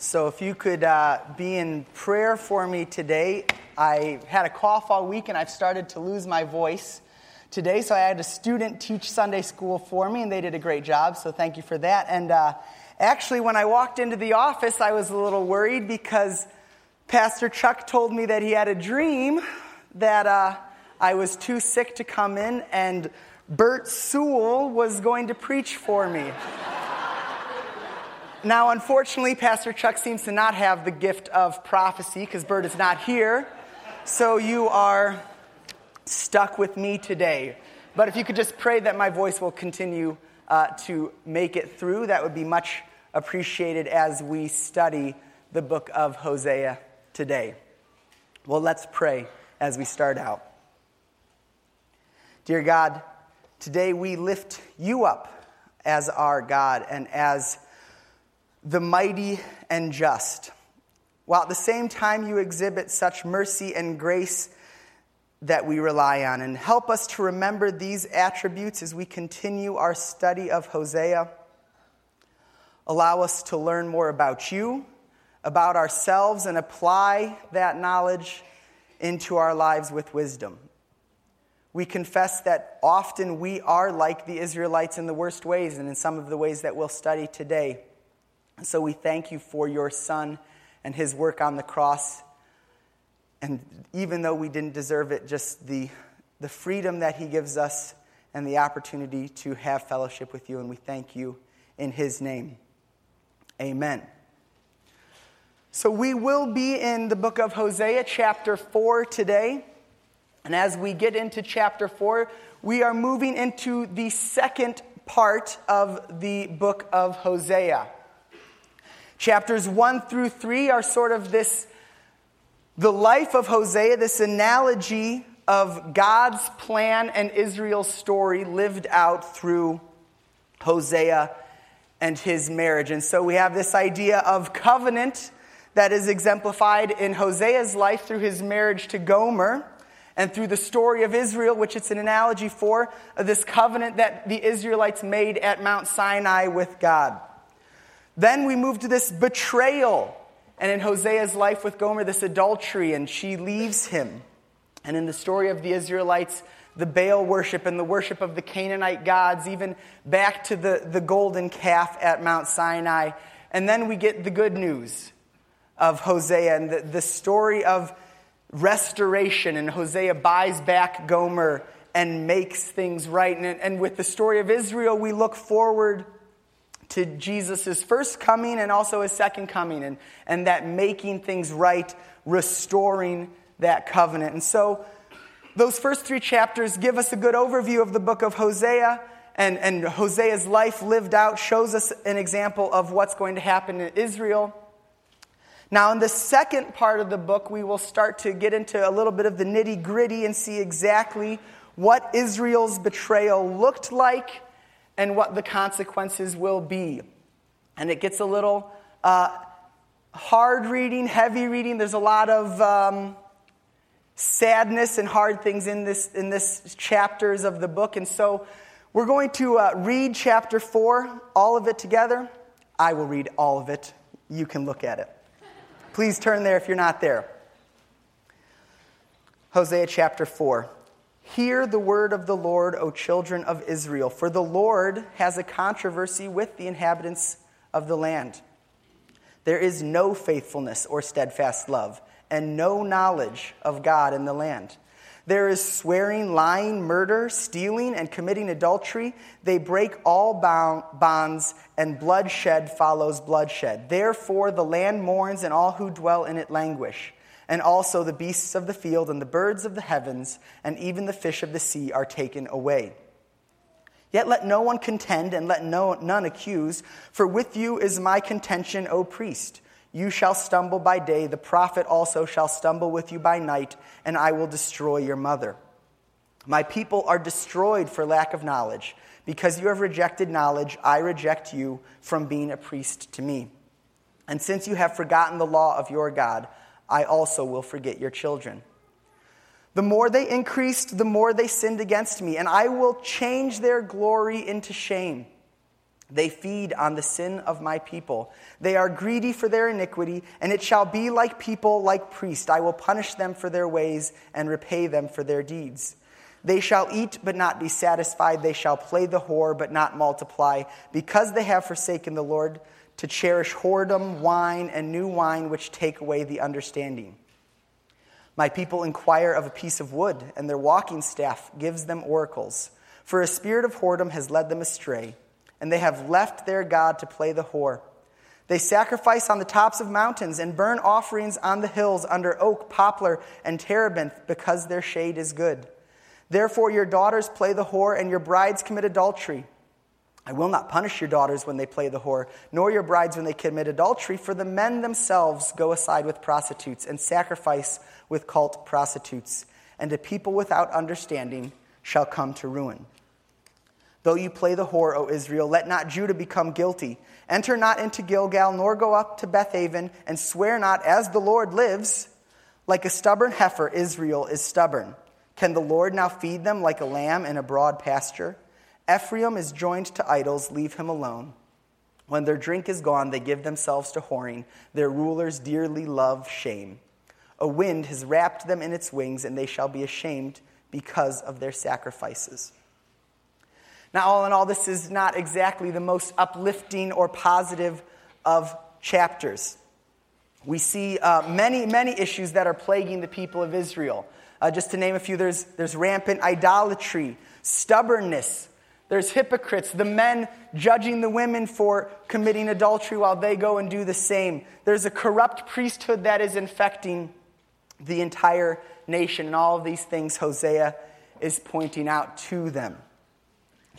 So, if you could uh, be in prayer for me today, I had a cough all week and I've started to lose my voice today. So, I had a student teach Sunday school for me and they did a great job. So, thank you for that. And uh, actually, when I walked into the office, I was a little worried because Pastor Chuck told me that he had a dream that uh, I was too sick to come in and Bert Sewell was going to preach for me. Now, unfortunately, Pastor Chuck seems to not have the gift of prophecy because Bert is not here. So you are stuck with me today. But if you could just pray that my voice will continue uh, to make it through, that would be much appreciated as we study the book of Hosea today. Well, let's pray as we start out. Dear God, today we lift you up as our God and as the mighty and just, while at the same time you exhibit such mercy and grace that we rely on. And help us to remember these attributes as we continue our study of Hosea. Allow us to learn more about you, about ourselves, and apply that knowledge into our lives with wisdom. We confess that often we are like the Israelites in the worst ways and in some of the ways that we'll study today. So we thank you for your Son and his work on the cross. And even though we didn't deserve it, just the, the freedom that he gives us and the opportunity to have fellowship with you. And we thank you in his name. Amen. So we will be in the book of Hosea, chapter 4 today. And as we get into chapter 4, we are moving into the second part of the book of Hosea. Chapters 1 through 3 are sort of this the life of Hosea, this analogy of God's plan and Israel's story lived out through Hosea and his marriage. And so we have this idea of covenant that is exemplified in Hosea's life through his marriage to Gomer and through the story of Israel, which it's an analogy for, this covenant that the Israelites made at Mount Sinai with God. Then we move to this betrayal. And in Hosea's life with Gomer, this adultery, and she leaves him. And in the story of the Israelites, the Baal worship and the worship of the Canaanite gods, even back to the, the golden calf at Mount Sinai. And then we get the good news of Hosea and the, the story of restoration. And Hosea buys back Gomer and makes things right. And, and with the story of Israel, we look forward to Jesus' first coming and also his second coming, and, and that making things right, restoring that covenant. And so, those first three chapters give us a good overview of the book of Hosea, and, and Hosea's life lived out shows us an example of what's going to happen in Israel. Now, in the second part of the book, we will start to get into a little bit of the nitty gritty and see exactly what Israel's betrayal looked like and what the consequences will be. And it gets a little uh, hard reading, heavy reading. There's a lot of um, sadness and hard things in this in this chapters of the book, and so we're going to uh, read chapter four, all of it together. I will read all of it. You can look at it. Please turn there if you're not there. Hosea chapter 4. Hear the word of the Lord, O children of Israel, for the Lord has a controversy with the inhabitants of the land. There is no faithfulness or steadfast love, and no knowledge of God in the land. There is swearing, lying, murder, stealing, and committing adultery. They break all bonds, and bloodshed follows bloodshed. Therefore, the land mourns, and all who dwell in it languish and also the beasts of the field and the birds of the heavens and even the fish of the sea are taken away. Yet let no one contend and let no, none accuse, for with you is my contention, O priest. You shall stumble by day, the prophet also shall stumble with you by night, and I will destroy your mother. My people are destroyed for lack of knowledge. Because you have rejected knowledge, I reject you from being a priest to me. And since you have forgotten the law of your God, I also will forget your children. The more they increased, the more they sinned against me, and I will change their glory into shame. They feed on the sin of my people. They are greedy for their iniquity, and it shall be like people, like priests. I will punish them for their ways and repay them for their deeds. They shall eat but not be satisfied. They shall play the whore but not multiply, because they have forsaken the Lord to cherish whoredom, wine, and new wine, which take away the understanding. My people inquire of a piece of wood, and their walking staff gives them oracles. For a spirit of whoredom has led them astray and they have left their God to play the whore. They sacrifice on the tops of mountains and burn offerings on the hills under oak, poplar, and terebinth because their shade is good. Therefore, your daughters play the whore and your brides commit adultery. I will not punish your daughters when they play the whore, nor your brides when they commit adultery, for the men themselves go aside with prostitutes and sacrifice with cult prostitutes, and a people without understanding shall come to ruin. Though you play the whore, O Israel, let not Judah become guilty. Enter not into Gilgal, nor go up to Bethaven, and swear not, as the Lord lives. Like a stubborn heifer, Israel is stubborn. Can the Lord now feed them like a lamb in a broad pasture? Ephraim is joined to idols, leave him alone. When their drink is gone, they give themselves to whoring. Their rulers dearly love shame. A wind has wrapped them in its wings, and they shall be ashamed because of their sacrifices. Now, all in all, this is not exactly the most uplifting or positive of chapters. We see uh, many, many issues that are plaguing the people of Israel. Uh, just to name a few, there's, there's rampant idolatry, stubbornness, there's hypocrites, the men judging the women for committing adultery while they go and do the same. There's a corrupt priesthood that is infecting the entire nation. And all of these things Hosea is pointing out to them.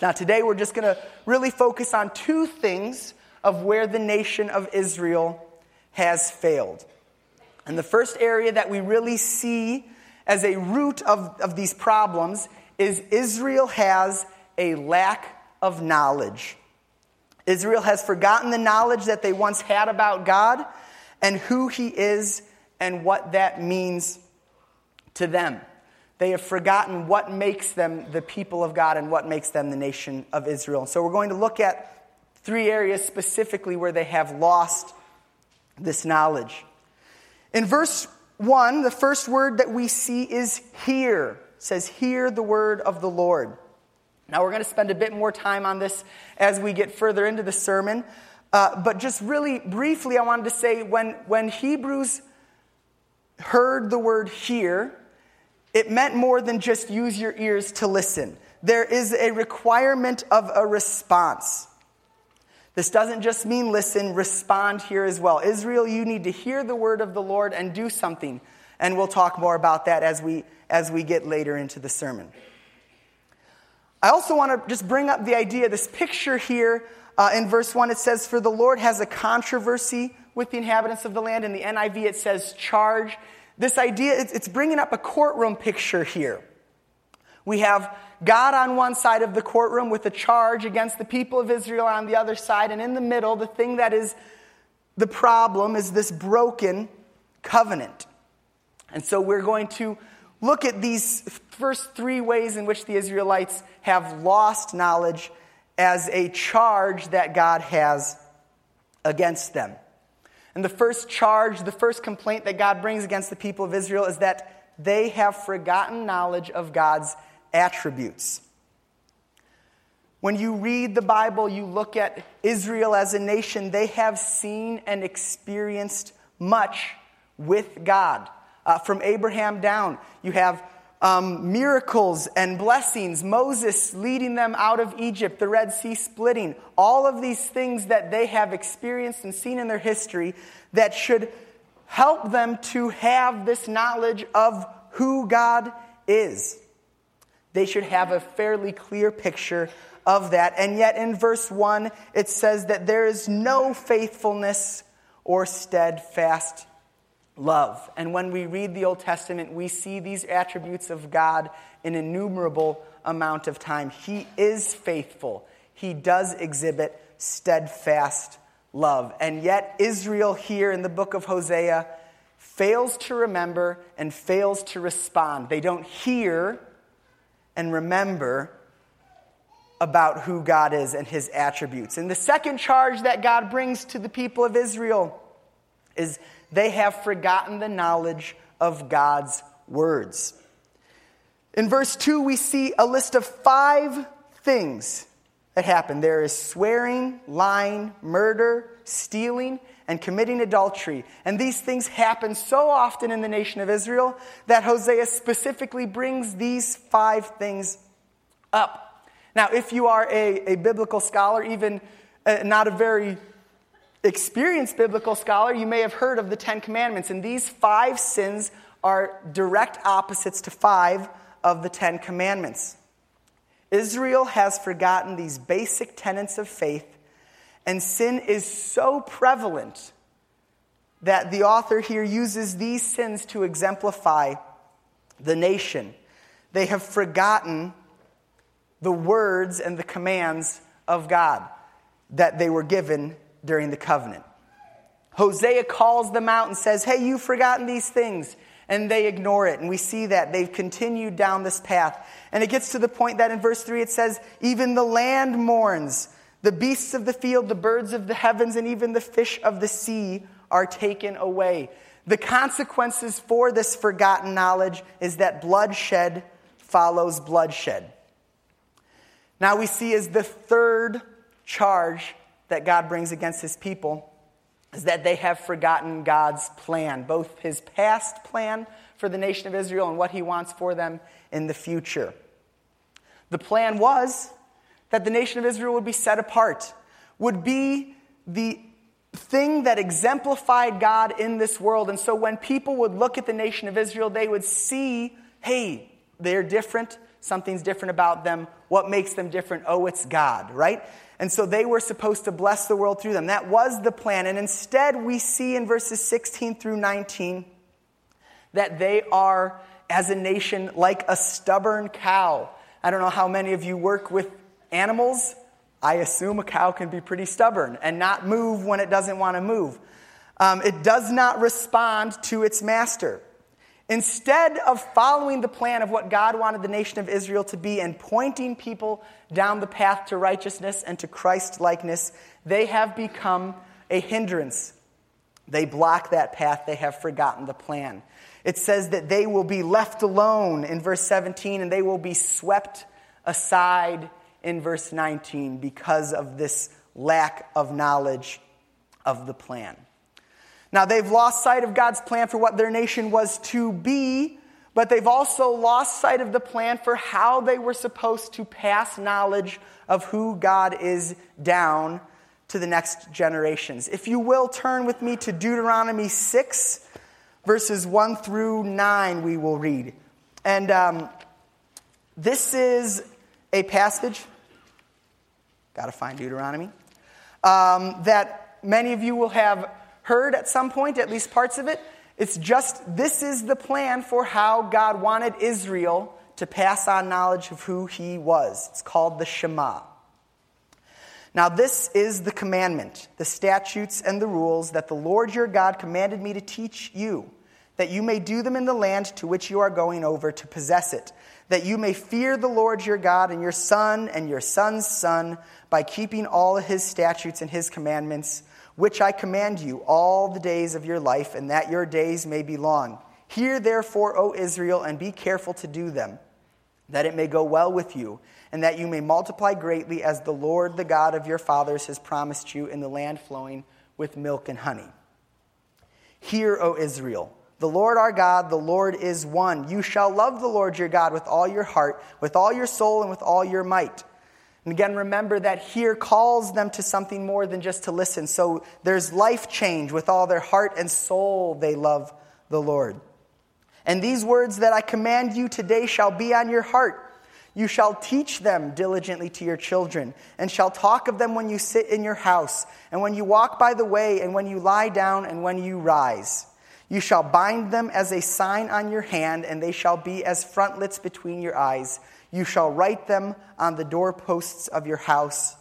Now, today we're just going to really focus on two things of where the nation of Israel has failed. And the first area that we really see as a root of, of these problems is Israel has a lack of knowledge. Israel has forgotten the knowledge that they once had about God and who He is and what that means to them. They have forgotten what makes them the people of God and what makes them the nation of Israel. So we're going to look at three areas specifically where they have lost this knowledge. In verse 1, the first word that we see is hear. It says, Hear the word of the Lord. Now, we're going to spend a bit more time on this as we get further into the sermon. Uh, but just really briefly, I wanted to say when, when Hebrews heard the word hear, it meant more than just use your ears to listen. There is a requirement of a response. This doesn't just mean listen, respond here as well. Israel, you need to hear the word of the Lord and do something. And we'll talk more about that as we, as we get later into the sermon. I also want to just bring up the idea, this picture here uh, in verse 1. It says, For the Lord has a controversy with the inhabitants of the land. In the NIV, it says, charge this idea, it's bringing up a courtroom picture here. We have God on one side of the courtroom with a charge against the people of Israel on the other side, and in the middle, the thing that is the problem is this broken covenant. And so we're going to look at these first three ways in which the Israelites have lost knowledge as a charge that God has against them. And the first charge, the first complaint that God brings against the people of Israel is that they have forgotten knowledge of God's attributes. When you read the Bible, you look at Israel as a nation, they have seen and experienced much with God. Uh, from Abraham down, you have um, miracles and blessings, Moses leading them out of Egypt, the Red Sea splitting, all of these things that they have experienced and seen in their history that should help them to have this knowledge of who God is. They should have a fairly clear picture of that. And yet, in verse 1, it says that there is no faithfulness or steadfast love. And when we read the Old Testament, we see these attributes of God in innumerable amount of time. He is faithful. He does exhibit steadfast love. And yet Israel here in the book of Hosea fails to remember and fails to respond. They don't hear and remember about who God is and his attributes. And the second charge that God brings to the people of Israel is they have forgotten the knowledge of God's words. In verse 2, we see a list of five things that happen there is swearing, lying, murder, stealing, and committing adultery. And these things happen so often in the nation of Israel that Hosea specifically brings these five things up. Now, if you are a, a biblical scholar, even uh, not a very experienced biblical scholar, you may have heard of the Ten Commandments. And these five sins are direct opposites to five of the Ten Commandments. Israel has forgotten these basic tenets of faith, and sin is so prevalent that the author here uses these sins to exemplify the nation. They have forgotten the words and the commands of God that they were given during the covenant. Hosea calls them out and says, Hey, you've forgotten these things. And they ignore it. And we see that they've continued down this path. And it gets to the point that in verse 3 it says, Even the land mourns. The beasts of the field, the birds of the heavens, and even the fish of the sea are taken away. The consequences for this forgotten knowledge is that bloodshed follows bloodshed. Now we see as the third charge that God brings against his people is that they have forgotten God's plan, both his past plan for the nation of Israel and what he wants for them in the future. The plan was that the nation of Israel would be set apart, would be the thing that exemplified God in this world. And so when people would look at the nation of Israel, they would see, hey, they're different. Something's different about them. What makes them different? Oh, it's God, right? And so they were supposed to bless the world through them. That was the plan. And instead, we see in verses 16 through 19 that they are, as a nation, like a stubborn cow. I don't know how many of you work with animals. I assume a cow can be pretty stubborn and not move when it doesn't want to move. Um, it does not respond to its master. Instead of following the plan of what God wanted the nation of Israel to be and pointing people down the path to righteousness and to Christ likeness, they have become a hindrance. They block that path, they have forgotten the plan. It says that they will be left alone in verse 17 and they will be swept aside in verse 19 because of this lack of knowledge of the plan. Now, they've lost sight of God's plan for what their nation was to be, but they've also lost sight of the plan for how they were supposed to pass knowledge of who God is down to the next generations. If you will, turn with me to Deuteronomy 6, verses 1 through 9, we will read. And um, this is a passage, got to find Deuteronomy, um, that many of you will have heard at some point, at least parts of it. It's just this is the plan for how God wanted Israel to pass on knowledge of who he was. It's called the Shema. Now, this is the commandment, the statutes, and the rules that the Lord your God commanded me to teach you, that you may do them in the land to which you are going over to possess it, that you may fear the Lord your God and your son and your son's son by keeping all his statutes and his commandments which I command you all the days of your life, and that your days may be long. Hear therefore, O Israel, and be careful to do them, that it may go well with you, and that you may multiply greatly as the Lord, the God of your fathers, has promised you in the land flowing with milk and honey. Hear, O Israel. The Lord our God, the Lord is one. You shall love the Lord your God with all your heart, with all your soul, and with all your might. And again, remember that here calls them to something more than just to listen. So there's life change with all their heart and soul, they love the Lord. And these words that I command you today shall be on your heart. You shall teach them diligently to your children, and shall talk of them when you sit in your house, and when you walk by the way, and when you lie down, and when you rise. You shall bind them as a sign on your hand, and they shall be as frontlets between your eyes. You shall write them on the doorposts of your house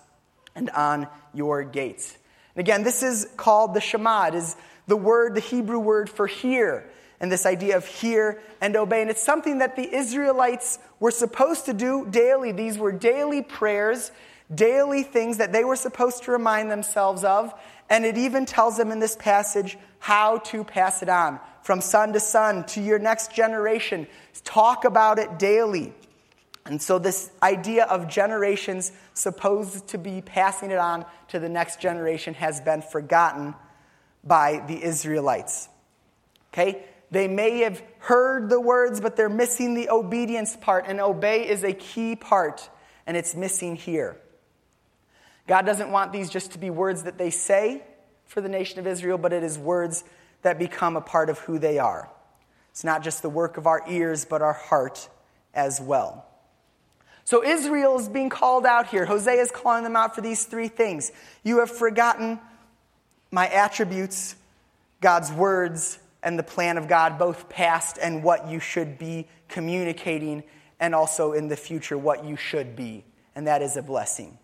and on your gates. And again, this is called the Shema. It is the word, the Hebrew word for hear, and this idea of hear and obey. And it's something that the Israelites were supposed to do daily. These were daily prayers, daily things that they were supposed to remind themselves of. And it even tells them in this passage how to pass it on from son to son to your next generation. Talk about it daily. And so, this idea of generations supposed to be passing it on to the next generation has been forgotten by the Israelites. Okay? They may have heard the words, but they're missing the obedience part, and obey is a key part, and it's missing here. God doesn't want these just to be words that they say for the nation of Israel, but it is words that become a part of who they are. It's not just the work of our ears, but our heart as well. So Israel is being called out here. Hosea is calling them out for these three things. You have forgotten my attributes, God's words, and the plan of God, both past and what you should be communicating, and also in the future, what you should be. And that is a blessing.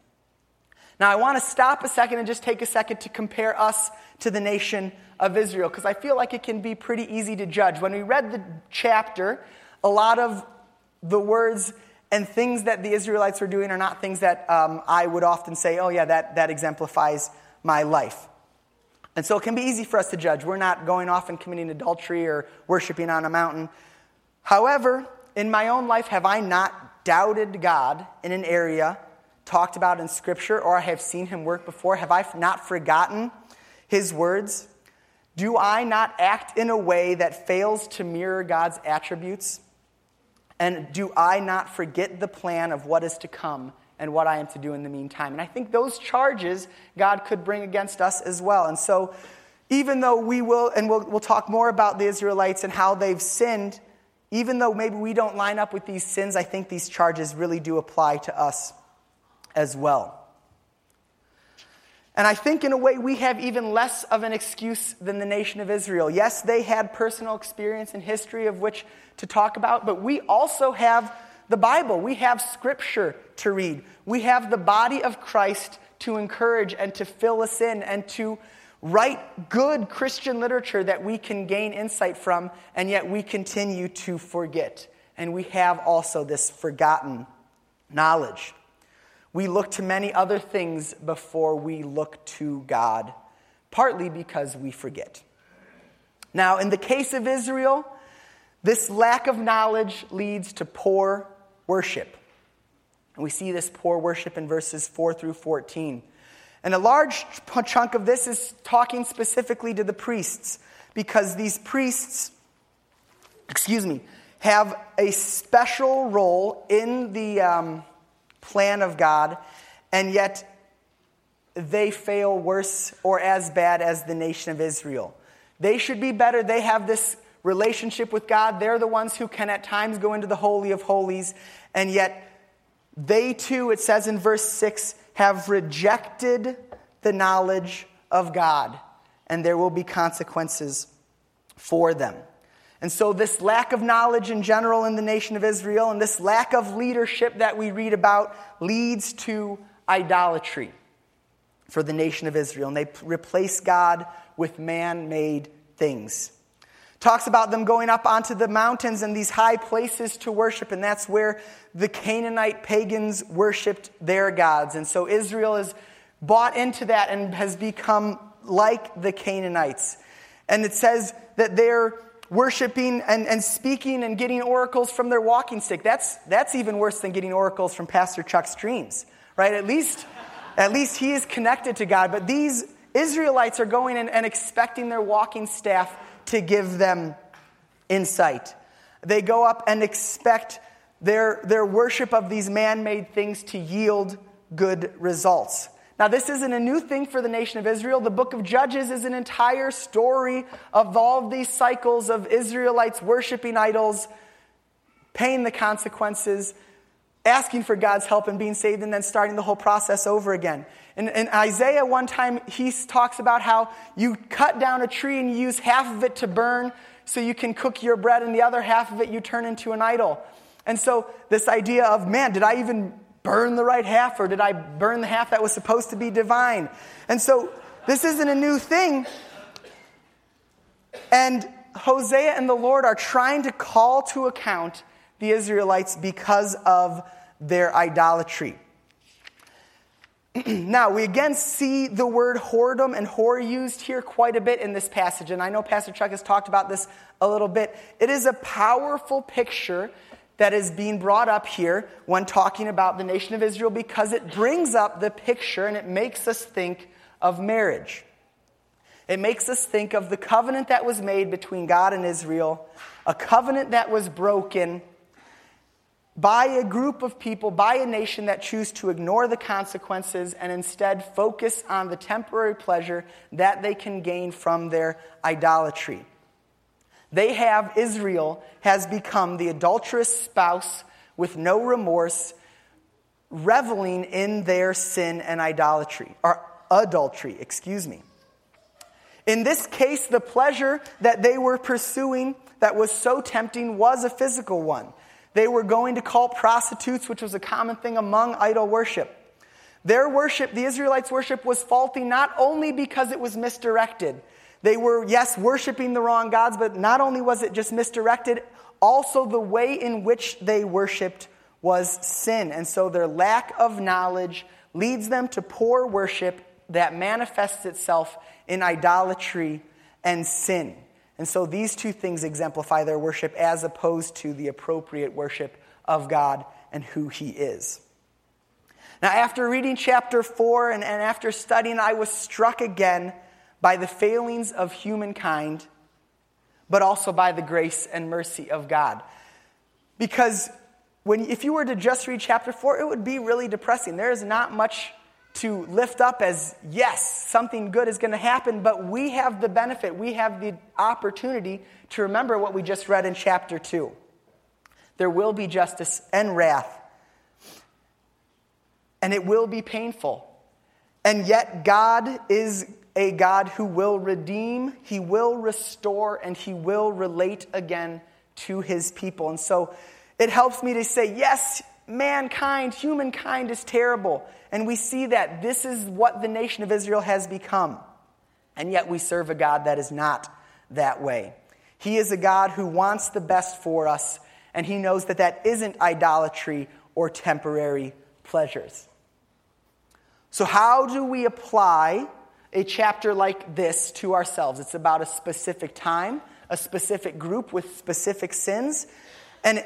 Now, I want to stop a second and just take a second to compare us to the nation of Israel, because I feel like it can be pretty easy to judge. When we read the chapter, a lot of the words and things that the Israelites were doing are not things that um, I would often say, oh, yeah, that, that exemplifies my life. And so it can be easy for us to judge. We're not going off and committing adultery or worshiping on a mountain. However, in my own life, have I not doubted God in an area talked about in Scripture or I have seen Him work before? Have I not forgotten His words? Do I not act in a way that fails to mirror God's attributes? And do I not forget the plan of what is to come and what I am to do in the meantime. And I think those charges God could bring against us as well. And so, even though we will, and we'll, we'll talk more about the Israelites and how they've sinned, even though maybe we don't line up with these sins, I think these charges really do apply to us as well. And I think, in a way, we have even less of an excuse than the nation of Israel. Yes, they had personal experience and history of which to talk about, but we also have the Bible. We have Scripture to read. We have the body of Christ to encourage and to fill us in and to write good Christian literature that we can gain insight from, and yet we continue to forget. And we have also this forgotten knowledge. We look to many other things before we look to God, partly because we forget. Now, in the case of Israel, this lack of knowledge leads to poor worship. And we see this poor worship in verses 4 through 14. And a large chunk of this is talking specifically to the priests, because these priests, excuse me, have a special role in the um, plan of God, and yet they fail worse or as bad as the nation of Israel. They should be better. They have this relationship with God. They're the ones who can at times go into the Holy of Holies, and yet they too, it says in verse 6, have rejected the knowledge of God, and there will be consequences for them. And so, this lack of knowledge in general in the nation of Israel and this lack of leadership that we read about leads to idolatry for the nation of Israel. And they replace God with man made things talks about them going up onto the mountains and these high places to worship, and that's where the Canaanite pagans worshiped their gods. And so Israel is bought into that and has become like the Canaanites. And it says that they're worshiping and, and speaking and getting oracles from their walking stick. That's, that's even worse than getting oracles from Pastor Chuck's dreams, right? At least, at least he is connected to God. But these Israelites are going and, and expecting their walking staff to give them insight. They go up and expect their, their worship of these man made things to yield good results. Now, this isn't a new thing for the nation of Israel. The book of Judges is an entire story of all of these cycles of Israelites worshiping idols, paying the consequences, asking for God's help and being saved, and then starting the whole process over again. In, in, Isaiah, one time, he talks about how you cut down a tree and you use half of it to burn so you can cook your bread, and the other half of it you turn into an idol. And so, this idea of, man, did I even burn the right half, or did I burn the half that was supposed to be divine? And so, This isn't a new thing. And Hosea and the Lord are trying to call to account the Israelites because of their idolatry. now, we again see the word whoredom and whore used here quite a bit in this passage, and I know Pastor Chuck has talked about this a little bit. It is a powerful picture that is being brought up here when talking about the nation of Israel because it brings up the picture and it makes us think of marriage. It makes us think of the covenant that was made between God and Israel, a covenant that was broken by a group of people, by a nation that choose to ignore the consequences and instead focus on the temporary pleasure that they can gain from their idolatry. They have, Israel has become the adulterous spouse with no remorse, reveling in their sin and idolatry, or adultery, excuse me. In this case, the pleasure that they were pursuing that was so tempting was a physical one. They were going to call prostitutes, which was a common thing among idol worship. Their worship, the Israelites' worship, was faulty not only because it was misdirected. They were, yes, worshiping the wrong gods, but not only was it just misdirected, also the way in which they worshiped was sin. And so their lack of knowledge leads them to poor worship that manifests itself in idolatry and sin. And so these two things exemplify their worship as opposed to the appropriate worship of God and who He is. Now, after reading chapter 4 and, and after studying, I was struck again by the failings of humankind, but also by the grace and mercy of God. Because when, if you were to just read chapter 4, it would be really depressing. There is not much to lift up as, yes, something good is going to happen, but we have the benefit, we have the opportunity to remember what we just read in chapter 2. There will be justice and wrath, and it will be painful. And yet, God is a God who will redeem, He will restore, and He will relate again to His people. And so it helps me to say, yes, mankind, humankind is terrible. And we see that this is what the nation of Israel has become. And yet we serve a God that is not that way. He is a God who wants the best for us, and He knows that that isn't idolatry or temporary pleasures. So, how do we apply a chapter like this to ourselves? It's about a specific time, a specific group with specific sins. And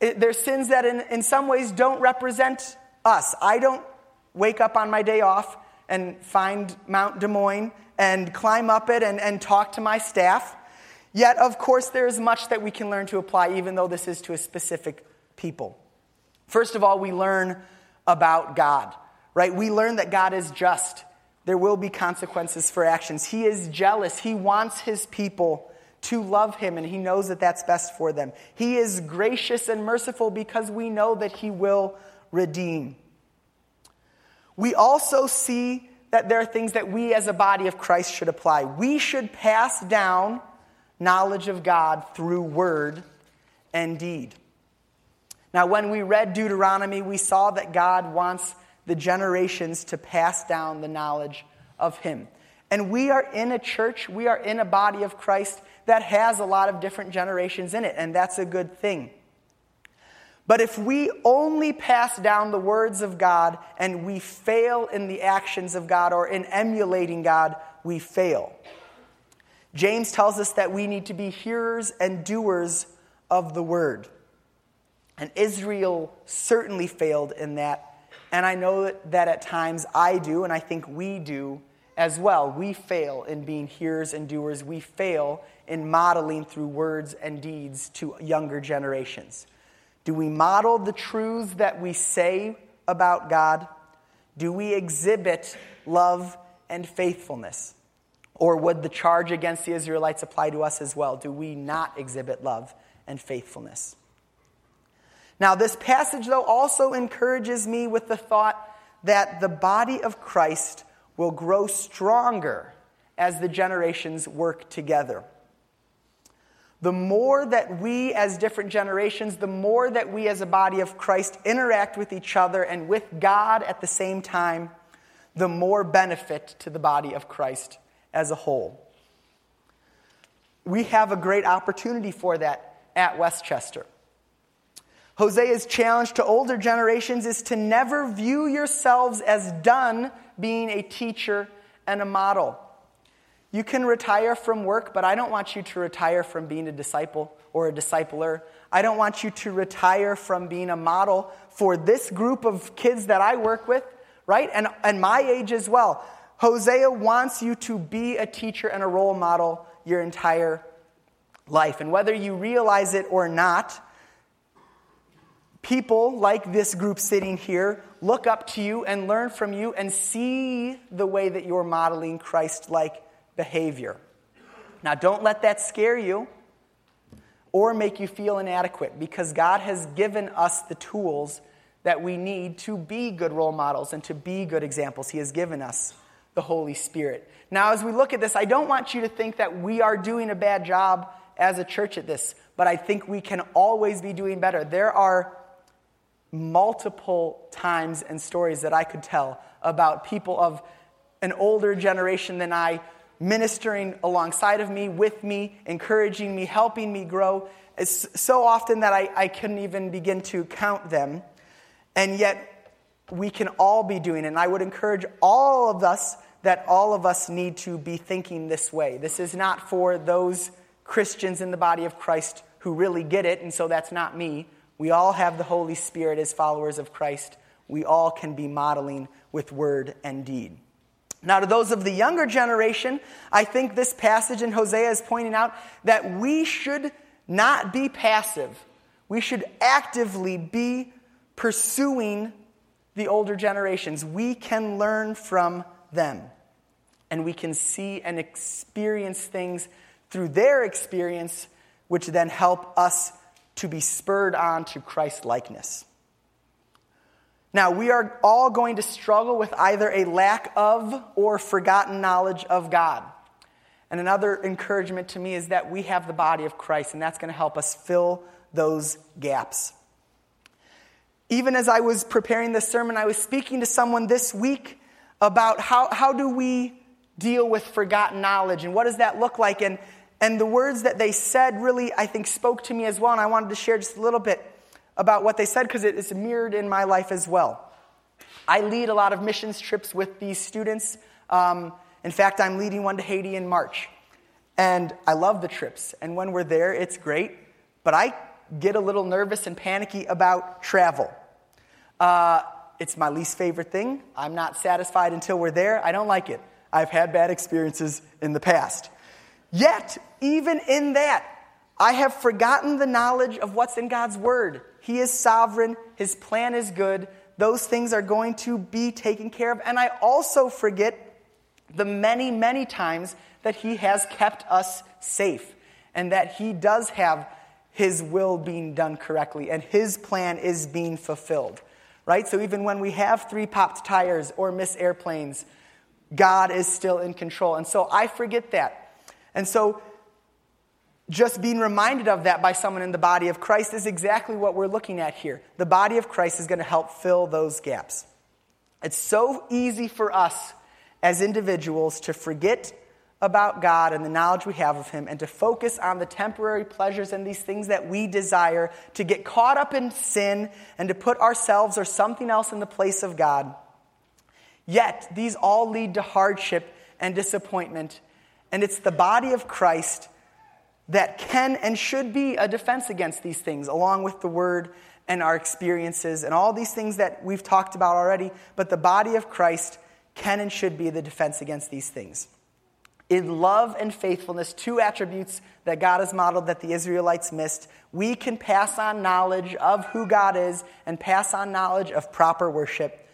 it, it, sins that, in, in some ways, don't represent us. I don't wake up on my day off and find Mount Des Moines and climb up it and, and talk to my staff. Yet, of course, there is much that we can learn to apply, even though this is to a specific people. First of all, we learn about God, right? We learn that God is just. There will be consequences for actions. He is jealous. He wants his people to love him, and he knows that that's best for them. He is gracious and merciful because we know that he will redeem we also see that there are things that we as a body of Christ should apply. We should pass down knowledge of God through word and deed. Now, when we read Deuteronomy, we saw that God wants the generations to pass down the knowledge of Him. And we are in a church, we are in a body of Christ that has a lot of different generations in it, and that's a good thing. But if we only pass down the words of God and we fail in the actions of God or in emulating God, we fail. James tells us that we need to be hearers and doers of the word. And Israel certainly failed in that. And I know that at times I do, and I think we do as well. We fail in being hearers and doers. We fail in modeling through words and deeds to younger generations. Do we model the truths that we say about God? Do we exhibit love and faithfulness? Or would the charge against the Israelites apply to us as well? Do we not exhibit love and faithfulness? Now, this passage, though, also encourages me with the thought that the body of Christ will grow stronger as the generations work together the more that we as different generations, the more that we as a body of Christ interact with each other and with God at the same time, the more benefit to the body of Christ as a whole. We have a great opportunity for that at Westchester. Hosea's challenge to older generations is to never view yourselves as done being a teacher and a model. You can retire from work, but I don't want you to retire from being a disciple or a discipler. I don't want you to retire from being a model for this group of kids that I work with, right? And, and my age as well. Hosea wants you to be a teacher and a role model your entire life. And whether you realize it or not, people like this group sitting here look up to you and learn from you and see the way that you're modeling Christ like behavior. Now, don't let that scare you or make you feel inadequate because God has given us the tools that we need to be good role models and to be good examples. He has given us the Holy Spirit. Now, as we look at this, I don't want you to think that we are doing a bad job as a church at this, but I think we can always be doing better. There are multiple times and stories that I could tell about people of an older generation than I ministering alongside of me, with me, encouraging me, helping me grow. It's so often that I, I couldn't even begin to count them. And yet, we can all be doing it. And I would encourage all of us that all of us need to be thinking this way. This is not for those Christians in the body of Christ who really get it, and so that's not me. We all have the Holy Spirit as followers of Christ. We all can be modeling with word and deed. Now, to those of the younger generation, I think this passage in Hosea is pointing out that we should not be passive. We should actively be pursuing the older generations. We can learn from them, and we can see and experience things through their experience, which then help us to be spurred on to Christ likeness. Now, we are all going to struggle with either a lack of or forgotten knowledge of God. And another encouragement to me is that we have the body of Christ, and that's going to help us fill those gaps. Even as I was preparing this sermon, I was speaking to someone this week about how, how do we deal with forgotten knowledge and what does that look like. And, and the words that they said really, I think, spoke to me as well, and I wanted to share just a little bit about what they said because it is mirrored in my life as well. I lead a lot of missions trips with these students. Um, in fact, I'm leading one to Haiti in March. And I love the trips. And when we're there, it's great. But I get a little nervous and panicky about travel. Uh, it's my least favorite thing. I'm not satisfied until we're there. I don't like it. I've had bad experiences in the past. Yet, even in that, I have forgotten the knowledge of what's in God's Word. He is sovereign, His plan is good. Those things are going to be taken care of. And I also forget the many, many times that He has kept us safe and that He does have His will being done correctly and His plan is being fulfilled. Right? So even when we have three popped tires or miss airplanes, God is still in control. And so I forget that. And so just being reminded of that by someone in the body of Christ is exactly what we're looking at here. The body of Christ is going to help fill those gaps. It's so easy for us as individuals to forget about God and the knowledge we have of Him and to focus on the temporary pleasures and these things that we desire, to get caught up in sin and to put ourselves or something else in the place of God. Yet, these all lead to hardship and disappointment. And it's the body of Christ that can and should be a defense against these things, along with the word and our experiences and all these things that we've talked about already. But the body of Christ can and should be the defense against these things. In love and faithfulness, two attributes that God has modeled that the Israelites missed, we can pass on knowledge of who God is and pass on knowledge of proper worship.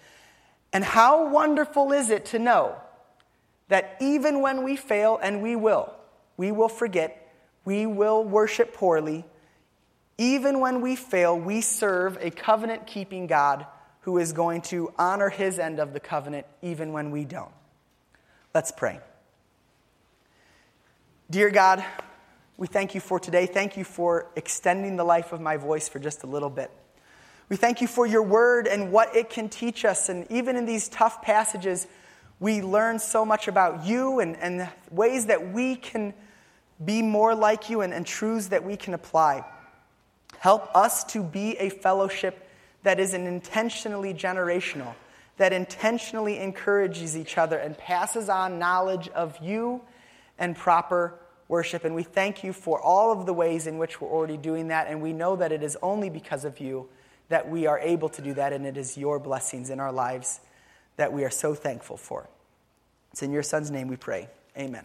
And how wonderful is it to know that even when we fail, and we will, we will forget we will worship poorly. Even when we fail, we serve a covenant keeping God who is going to honor his end of the covenant even when we don't. Let's pray. Dear God, we thank you for today. Thank you for extending the life of my voice for just a little bit. We thank you for your word and what it can teach us. And even in these tough passages, we learn so much about you and, and ways that we can be more like you and, and truths that we can apply. Help us to be a fellowship that is an intentionally generational, that intentionally encourages each other and passes on knowledge of you and proper worship. And we thank you for all of the ways in which we're already doing that. And we know that it is only because of you that we are able to do that. And it is your blessings in our lives that we are so thankful for. It's in your son's name we pray. Amen.